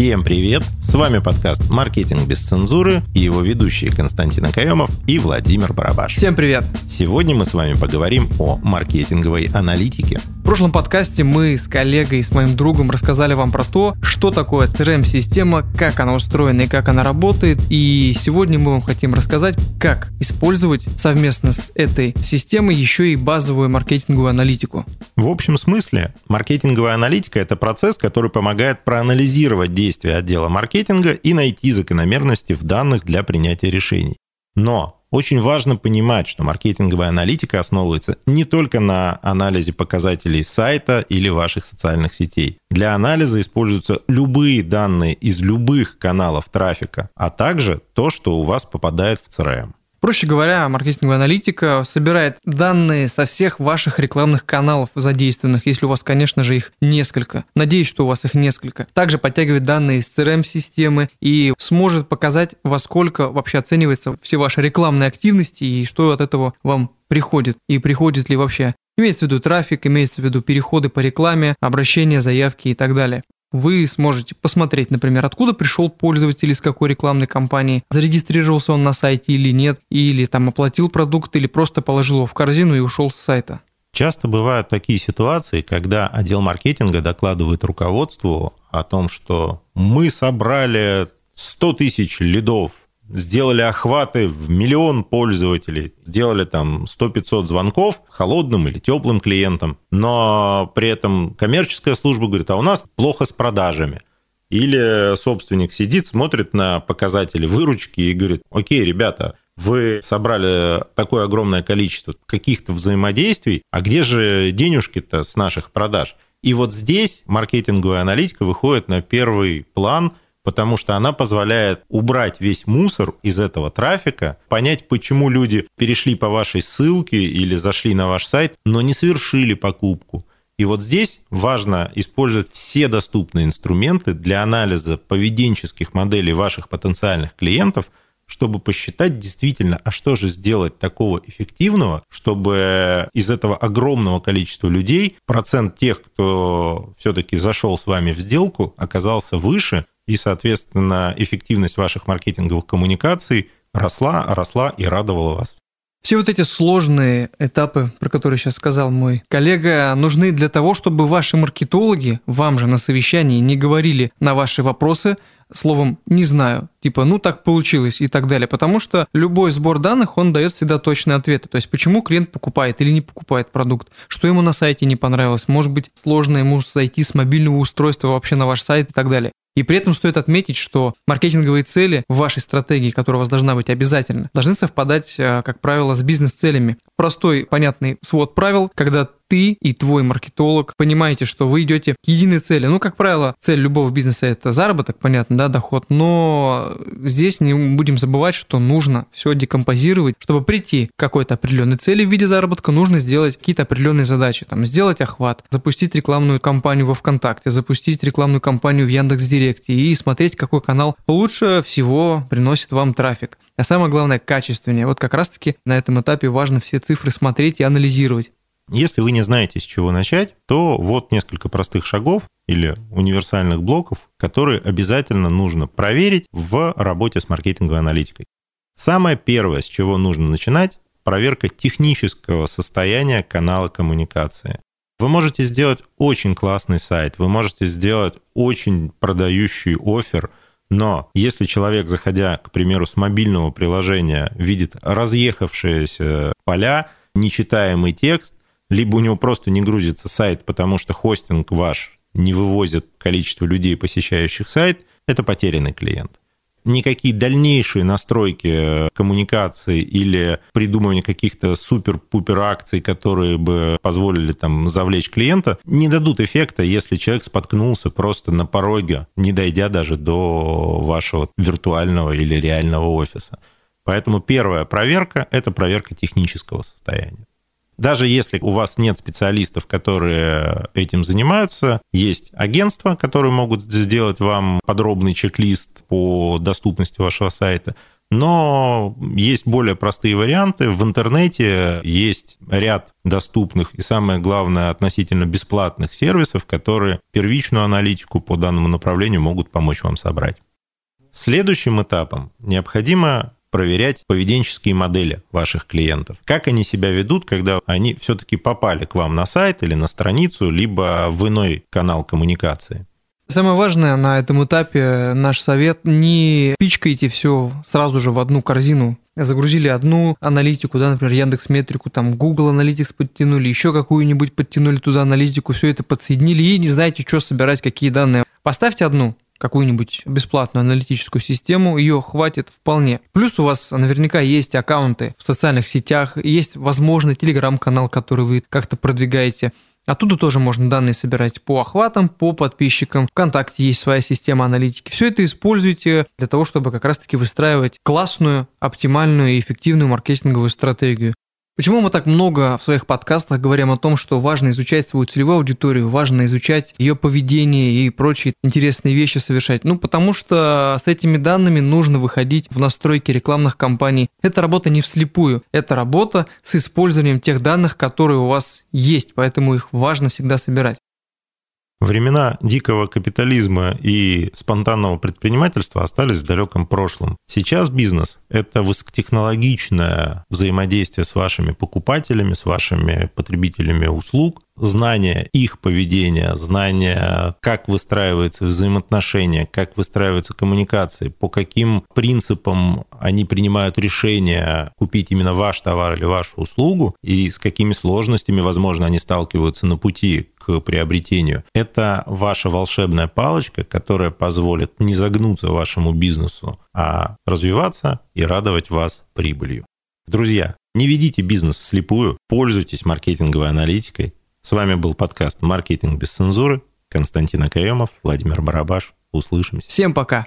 Всем привет! С вами подкаст «Маркетинг без цензуры» и его ведущие Константин Акаемов и Владимир Барабаш. Всем привет! Сегодня мы с вами поговорим о маркетинговой аналитике. В прошлом подкасте мы с коллегой и с моим другом рассказали вам про то, что такое CRM-система, как она устроена и как она работает. И сегодня мы вам хотим рассказать, как использовать совместно с этой системой еще и базовую маркетинговую аналитику. В общем смысле, маркетинговая аналитика – это процесс, который помогает проанализировать действия отдела маркетинга и найти закономерности в данных для принятия решений. Но очень важно понимать, что маркетинговая аналитика основывается не только на анализе показателей сайта или ваших социальных сетей. Для анализа используются любые данные из любых каналов трафика, а также то, что у вас попадает в CRM. Проще говоря, маркетинговая аналитика собирает данные со всех ваших рекламных каналов задействованных, если у вас, конечно же, их несколько. Надеюсь, что у вас их несколько. Также подтягивает данные из CRM-системы и сможет показать, во сколько вообще оцениваются все ваши рекламные активности и что от этого вам приходит и приходит ли вообще. Имеется в виду трафик, имеется в виду переходы по рекламе, обращения, заявки и так далее. Вы сможете посмотреть, например, откуда пришел пользователь, из какой рекламной кампании, зарегистрировался он на сайте или нет, или там оплатил продукт, или просто положил его в корзину и ушел с сайта. Часто бывают такие ситуации, когда отдел маркетинга докладывает руководству о том, что мы собрали 100 тысяч лидов сделали охваты в миллион пользователей, сделали там 100-500 звонков холодным или теплым клиентам, но при этом коммерческая служба говорит, а у нас плохо с продажами. Или собственник сидит, смотрит на показатели выручки и говорит, окей, ребята, вы собрали такое огромное количество каких-то взаимодействий, а где же денежки-то с наших продаж? И вот здесь маркетинговая аналитика выходит на первый план – потому что она позволяет убрать весь мусор из этого трафика, понять, почему люди перешли по вашей ссылке или зашли на ваш сайт, но не совершили покупку. И вот здесь важно использовать все доступные инструменты для анализа поведенческих моделей ваших потенциальных клиентов, чтобы посчитать действительно, а что же сделать такого эффективного, чтобы из этого огромного количества людей процент тех, кто все-таки зашел с вами в сделку, оказался выше, и, соответственно, эффективность ваших маркетинговых коммуникаций росла, росла и радовала вас. Все вот эти сложные этапы, про которые сейчас сказал мой коллега, нужны для того, чтобы ваши маркетологи вам же на совещании не говорили на ваши вопросы словом «не знаю», типа «ну так получилось» и так далее, потому что любой сбор данных, он дает всегда точные ответы, то есть почему клиент покупает или не покупает продукт, что ему на сайте не понравилось, может быть сложно ему зайти с мобильного устройства вообще на ваш сайт и так далее. И при этом стоит отметить, что маркетинговые цели в вашей стратегии, которая у вас должна быть обязательно, должны совпадать, э, как правило, с бизнес-целями. Простой, понятный свод правил, когда ты и твой маркетолог понимаете, что вы идете к единой цели. Ну, как правило, цель любого бизнеса это заработок, понятно, да, доход, но здесь не будем забывать, что нужно все декомпозировать, чтобы прийти к какой-то определенной цели в виде заработка, нужно сделать какие-то определенные задачи, там, сделать охват, запустить рекламную кампанию во ВКонтакте, запустить рекламную кампанию в Яндекс.Директе и смотреть, какой канал лучше всего приносит вам трафик. А самое главное, качественнее. Вот как раз-таки на этом этапе важно все цифры смотреть и анализировать. Если вы не знаете, с чего начать, то вот несколько простых шагов или универсальных блоков, которые обязательно нужно проверить в работе с маркетинговой аналитикой. Самое первое, с чего нужно начинать, проверка технического состояния канала коммуникации. Вы можете сделать очень классный сайт, вы можете сделать очень продающий офер, но если человек, заходя, к примеру, с мобильного приложения, видит разъехавшиеся поля, нечитаемый текст, либо у него просто не грузится сайт, потому что хостинг ваш не вывозит количество людей, посещающих сайт, это потерянный клиент. Никакие дальнейшие настройки коммуникации или придумывание каких-то супер-пупер акций, которые бы позволили там завлечь клиента, не дадут эффекта, если человек споткнулся просто на пороге, не дойдя даже до вашего виртуального или реального офиса. Поэтому первая проверка – это проверка технического состояния. Даже если у вас нет специалистов, которые этим занимаются, есть агентства, которые могут сделать вам подробный чек-лист по доступности вашего сайта. Но есть более простые варианты. В интернете есть ряд доступных и, самое главное, относительно бесплатных сервисов, которые первичную аналитику по данному направлению могут помочь вам собрать. Следующим этапом необходимо проверять поведенческие модели ваших клиентов. Как они себя ведут, когда они все-таки попали к вам на сайт или на страницу, либо в иной канал коммуникации. Самое важное на этом этапе наш совет, не пичкайте все сразу же в одну корзину. Загрузили одну аналитику, да, например, Яндекс Метрику, там Google Analytics подтянули, еще какую-нибудь подтянули туда аналитику, все это подсоединили и не знаете, что собирать, какие данные. Поставьте одну, какую-нибудь бесплатную аналитическую систему, ее хватит вполне. Плюс у вас наверняка есть аккаунты в социальных сетях, есть, возможно, телеграм-канал, который вы как-то продвигаете. Оттуда тоже можно данные собирать по охватам, по подписчикам. Вконтакте есть своя система аналитики. Все это используйте для того, чтобы как раз-таки выстраивать классную, оптимальную и эффективную маркетинговую стратегию. Почему мы так много в своих подкастах говорим о том, что важно изучать свою целевую аудиторию, важно изучать ее поведение и прочие интересные вещи совершать? Ну, потому что с этими данными нужно выходить в настройки рекламных кампаний. Это работа не вслепую, это работа с использованием тех данных, которые у вас есть, поэтому их важно всегда собирать. Времена дикого капитализма и спонтанного предпринимательства остались в далеком прошлом. Сейчас бизнес — это высокотехнологичное взаимодействие с вашими покупателями, с вашими потребителями услуг, знание их поведения, знание, как выстраиваются взаимоотношения, как выстраиваются коммуникации, по каким принципам они принимают решение купить именно ваш товар или вашу услугу, и с какими сложностями, возможно, они сталкиваются на пути к приобретению. Это ваша волшебная палочка, которая позволит не загнуться вашему бизнесу, а развиваться и радовать вас прибылью. Друзья, не ведите бизнес вслепую, пользуйтесь маркетинговой аналитикой, с вами был подкаст «Маркетинг без цензуры». Константин Акаемов, Владимир Барабаш. Услышимся. Всем пока.